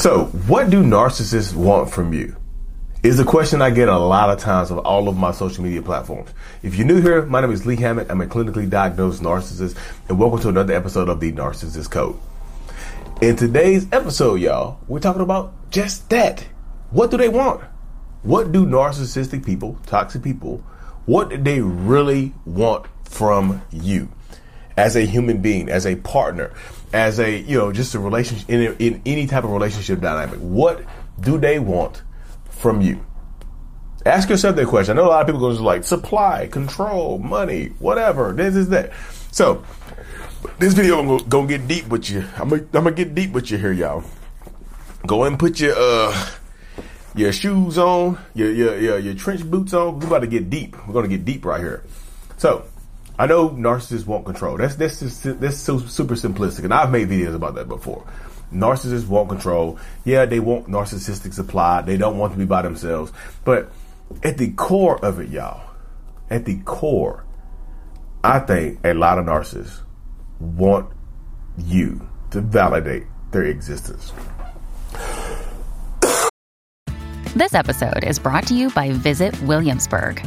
So, what do narcissists want from you? Is a question I get a lot of times on all of my social media platforms. If you're new here, my name is Lee Hammock. I'm a clinically diagnosed narcissist, and welcome to another episode of the Narcissist Code. In today's episode, y'all, we're talking about just that. What do they want? What do narcissistic people, toxic people, what do they really want from you as a human being, as a partner, as a, you know, just a relationship, in, in any type of relationship dynamic? What do they want from you? Ask yourself that question. I know a lot of people go to like supply, control, money, whatever. This is that. So, this video I'm gonna, get deep with you. I'm gonna, I'm gonna get deep with you here, y'all. Go and put your uh your shoes on, your your your, your trench boots on. We're about to get deep. We're gonna get deep right here. So, I know narcissists want control. That's that's just, that's so super simplistic, and I've made videos about that before. Narcissists want control. Yeah, they want narcissistic supply. They don't want to be by themselves. But at the core of it, y'all, at the core, I think a lot of narcissists want you to validate their existence. This episode is brought to you by Visit Williamsburg.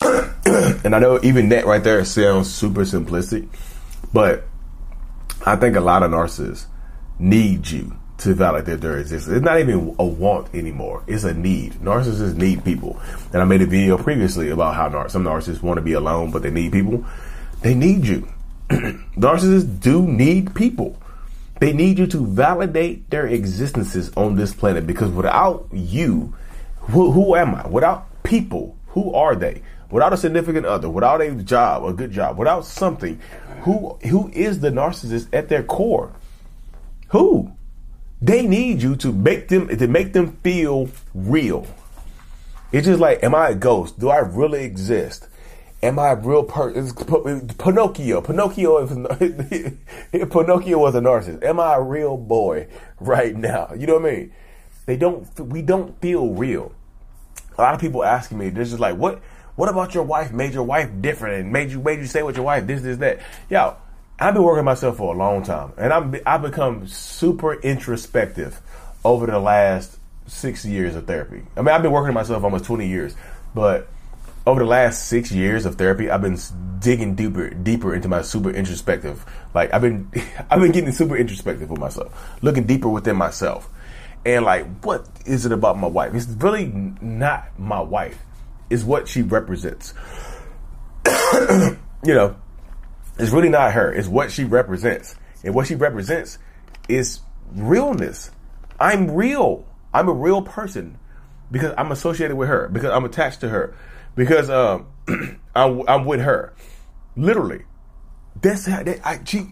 and I know even that right there sounds super simplistic, but I think a lot of narcissists need you to validate their existence. It's not even a want anymore. It's a need. Narcissists need people. And I made a video previously about how nar- some narcissists want to be alone, but they need people. They need you. narcissists do need people. They need you to validate their existences on this planet because without you, who, who am I? Without people, who are they? Without a significant other, without a job, a good job, without something, who who is the narcissist at their core? Who? They need you to make them to make them feel real. It's just like, am I a ghost? Do I really exist? Am I a real person? Pinocchio. Pinocchio. If Pinocchio was a narcissist, am I a real boy right now? You know what I mean? They don't. We don't feel real. A lot of people asking me, they're just like, what? What about your wife made your wife different and made you made you stay with your wife this this that? Yo, I've been working myself for a long time, and I'm I've become super introspective over the last six years of therapy. I mean, I've been working myself almost twenty years, but over the last six years of therapy, I've been digging deeper, deeper into my super introspective. Like I've been, I've been getting super introspective with myself, looking deeper within myself, and like, what is it about my wife? It's really not my wife is what she represents. you know, it's really not her. It's what she represents. And what she represents is realness. I'm real. I'm a real person because I'm associated with her, because I'm attached to her, because um, I'm, I'm, with her. Literally. That's how that, I, she,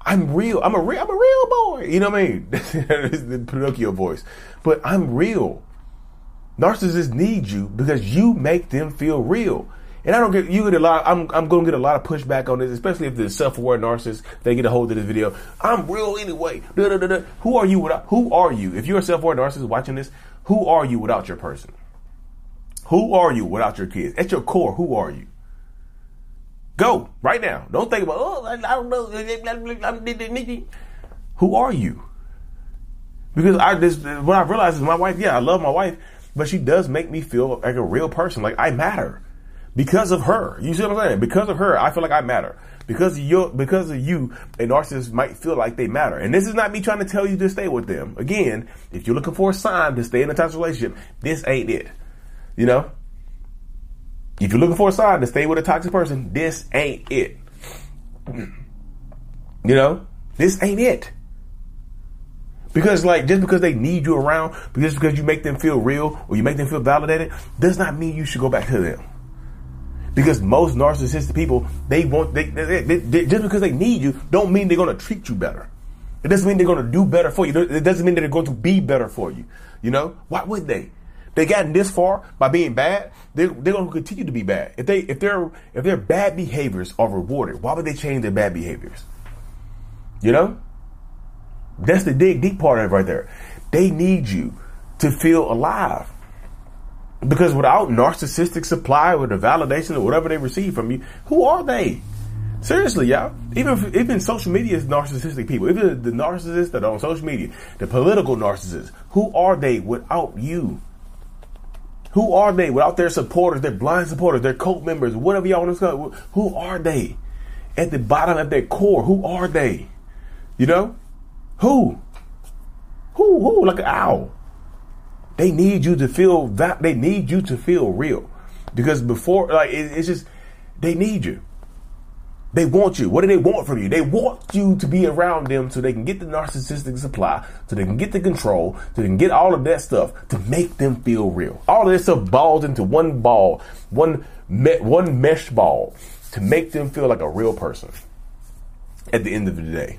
I'm real. I'm a real, I'm a real boy. You know what I mean? the Pinocchio voice. But I'm real. Narcissists need you because you make them feel real. And I don't get you get a lot. I'm I'm to get a lot of pushback on this, especially if the self-aware narcissist they get a hold of this video. I'm real anyway. Da, da, da, who are you without? Who are you? If you're a self-aware narcissist watching this, who are you without your person? Who are you without your kids? At your core, who are you? Go right now. Don't think about oh I don't know. Who are you? Because I this what I realized is my wife. Yeah, I love my wife but she does make me feel like a real person. Like I matter because of her. You see what I'm saying? Because of her, I feel like I matter. Because of you, because of you, a narcissist might feel like they matter. And this is not me trying to tell you to stay with them. Again, if you're looking for a sign to stay in a toxic relationship, this ain't it. You know? If you're looking for a sign to stay with a toxic person, this ain't it. You know, this ain't it. Because like just because they need you around, just because you make them feel real or you make them feel validated, does not mean you should go back to them. Because most narcissistic people, they want they, they, they, they just because they need you, don't mean they're to treat you better. It doesn't mean they're to do better for you. It doesn't mean they're going to be better for you. You know why would they? They gotten this far by being bad. They, they're going to continue to be bad. If they if their if their bad behaviors are rewarded, why would they change their bad behaviors? You know, that's the dig deep part of it right there. They need you to feel alive. Because without narcissistic supply or the validation or whatever they receive from you, who are they? Seriously, y'all. Even even social media is narcissistic people. Even the narcissists that are on social media, the political narcissists, who are they without you? Who are they without their supporters, their blind supporters, their cult members, whatever y'all want to call Who are they? At the bottom of their core, who are they? You know? Who? Who? Who? Like an owl. They need you to feel that. They need you to feel real, because before, like, it, it's just they need you. They want you. What do they want from you? They want you to be around them so they can get the narcissistic supply, so they can get the control, so they can get all of that stuff to make them feel real. All of this stuff balls into one ball, one me- one mesh ball to make them feel like a real person. At the end of the day.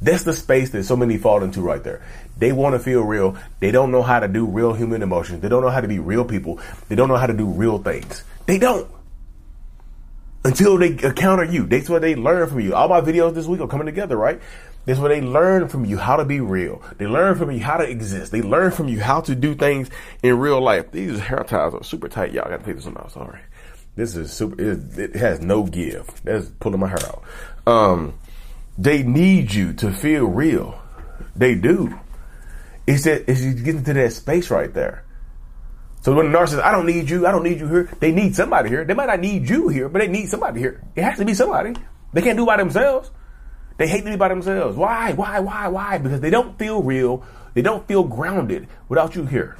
That's the space that so many fall into right there. They want to feel real. They don't know how to do real human emotions. They don't know how to be real people. They don't know how to do real things. They don't. Until they encounter you. That's what they learn from you. All my videos this week are coming together, right? That's where they learn from you how to be real. They learn from you how to exist. They learn from you how to do things in real life. These hair ties are super tight. Y'all got to take this one out. Sorry. This is super. It, it has no give. That's pulling my hair out. Um, they need you to feel real. They do. It's that it's getting to that space right there. So when the narcissist, I don't need you, I don't need you here. They need somebody here. They might not need you here, but they need somebody here. It has to be somebody. They can't do it by themselves. They hate to be by themselves. Why? Why? Why? Why? Because they don't feel real. They don't feel grounded without you here.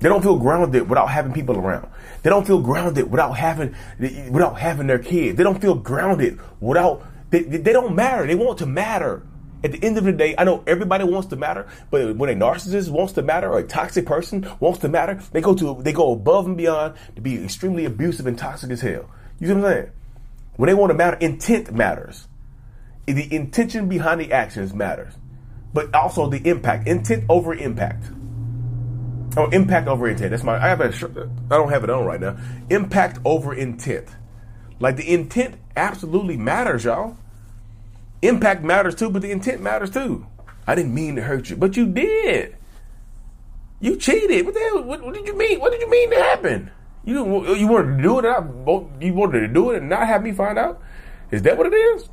They don't feel grounded without having people around. They don't feel grounded without having without having their kids. They don't feel grounded without they, they don't matter. They want to matter. At the end of the day, I know everybody wants to matter, but when a narcissist wants to matter or a toxic person wants to matter, they go to they go above and beyond to be extremely abusive and toxic as hell. You see what I'm saying? When they want to matter, intent matters. The intention behind the actions matters, but also the impact. Intent over impact. Oh, impact over intent. That's my. I have a. I don't have it on right now. Impact over intent. Like the intent absolutely matters, y'all. Impact matters too, but the intent matters too. I didn't mean to hurt you, but you did. You cheated. What the hell? What, what did you mean? What did you mean to happen? You you wanted to do it. I, you wanted to do it and not have me find out. Is that what it is?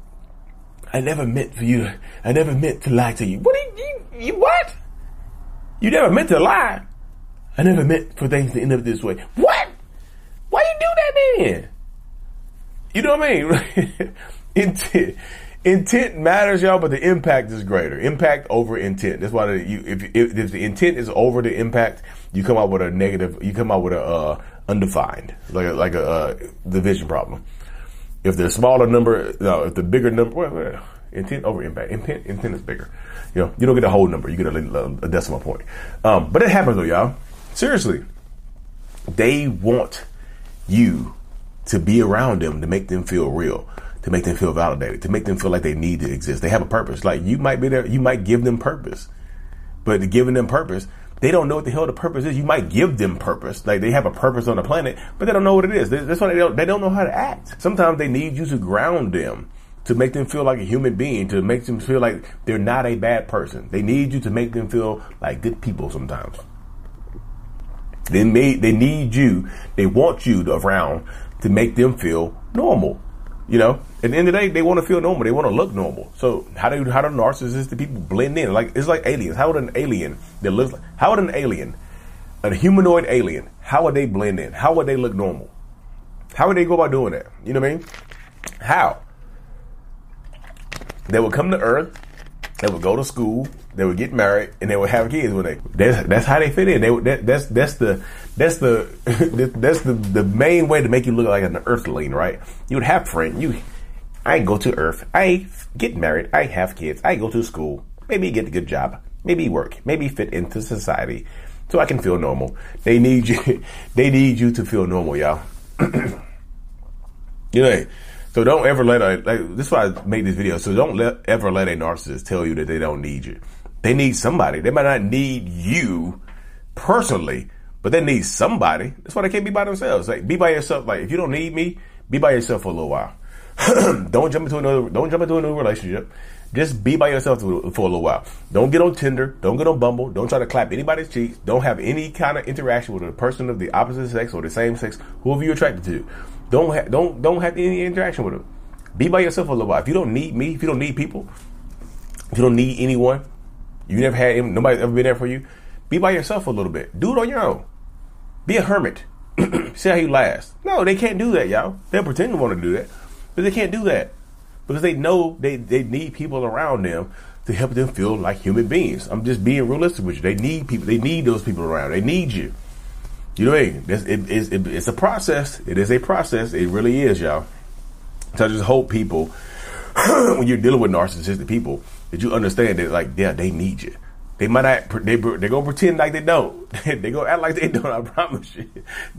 I never meant for you. I never meant to lie to you. What you, you what? You never meant to lie. I never meant for things to end up this way. What? Why you do that then? You know what I mean? intent, intent matters, y'all, but the impact is greater. Impact over intent. That's why the, you, if, if, if the intent is over the impact, you come out with a negative. You come out with a uh, undefined, like a, like a uh, division problem. If the smaller number, no, if the bigger number, well, well, intent over impact. Intent, intent is bigger. You know, you don't get a whole number. You get a, a decimal point. Um, but it happens though, y'all. Seriously, they want you to be around them to make them feel real, to make them feel validated, to make them feel like they need to exist. They have a purpose. Like you might be there, you might give them purpose, but giving them purpose, they don't know what the hell the purpose is. You might give them purpose, like they have a purpose on the planet, but they don't know what it is. That's why they don't. They don't know how to act. Sometimes they need you to ground them to make them feel like a human being, to make them feel like they're not a bad person. They need you to make them feel like good people sometimes. They may, they need you, they want you around to make them feel normal. You know, at the end of the day, they want to feel normal. They want to look normal. So how do how do narcissistic people blend in? Like it's like aliens. How would an alien that looks like how would an alien, a humanoid alien, how would they blend in? How would they look normal? How would they go about doing that? You know what I mean? How? They would come to Earth. They would go to school. They would get married, and they would have kids. When they that's, that's how they fit in. They would, that, that's that's the that's the that's the the main way to make you look like an Earthling, right? You would have friends. You, I go to Earth. I get married. I have kids. I go to school. Maybe get a good job. Maybe work. Maybe fit into society, so I can feel normal. They need you. They need you to feel normal, y'all. you know. So don't ever let a like this is why I made this video. So don't let ever let a narcissist tell you that they don't need you. They need somebody. They might not need you personally, but they need somebody. That's why they can't be by themselves. Like be by yourself. Like if you don't need me, be by yourself for a little while. don't jump into another. Don't jump into a new relationship. Just be by yourself for a little while. Don't get on Tinder. Don't get on Bumble. Don't try to clap anybody's cheeks. Don't have any kind of interaction with a person of the opposite sex or the same sex, whoever you're attracted to. Don't ha- don't don't have any interaction with them. Be by yourself a little while. If you don't need me, if you don't need people, if you don't need anyone, you never had nobody's ever been there for you. Be by yourself a little bit. Do it on your own. Be a hermit. See how you last. No, they can't do that, y'all. They'll pretend to want to do that, but they can't do that because they know they, they need people around them to help them feel like human beings. I'm just being realistic with you. They need people. They need those people around. They need you. You know? It's, it, it's, it, it's a process. It is a process. It really is, y'all. So I just hope people, when you're dealing with narcissistic people, that you understand that, like, yeah, they need you. They might not. They they gonna pretend like they don't. they gonna act like they don't. I promise you.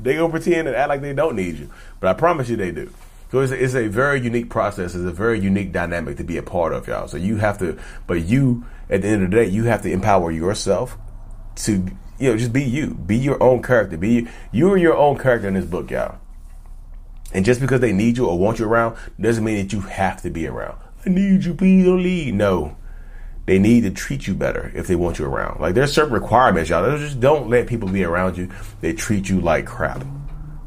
They gonna pretend and act like they don't need you. But I promise you, they do. So it's a, it's a very unique process. It's a very unique dynamic to be a part of, y'all. So you have to. But you, at the end of the day, you have to empower yourself to you know, just be you. Be your own character. Be you are your own character in this book, y'all. And just because they need you or want you around doesn't mean that you have to be around. I need you, please don't leave. No. They need to treat you better if they want you around. Like there's certain requirements, y'all. They just don't let people be around you. They treat you like crap.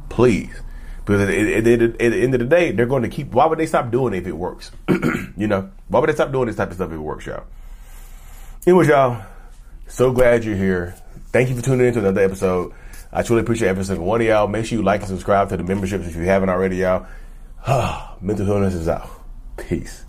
Please. Because at, at, at, at, the end of the day, they're going to keep. Why would they stop doing it if it works? you know, why would they stop doing this type of stuff if it works, y'all? Anyways, y'all, so glad you're here. Thank you for tuning in to another episode. I truly appreciate every single one of y'all. Make sure you like and subscribe to the memberships if you haven't already, y'all. Mental Healness is out. Peace.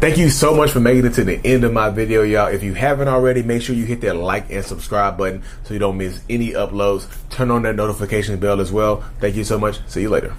Thank you so much for making it to the end of my video, y'all. If you haven't already, make sure you hit that like and subscribe button so you don't miss any uploads. Turn on that notification bell as well. Thank you so much. See you later.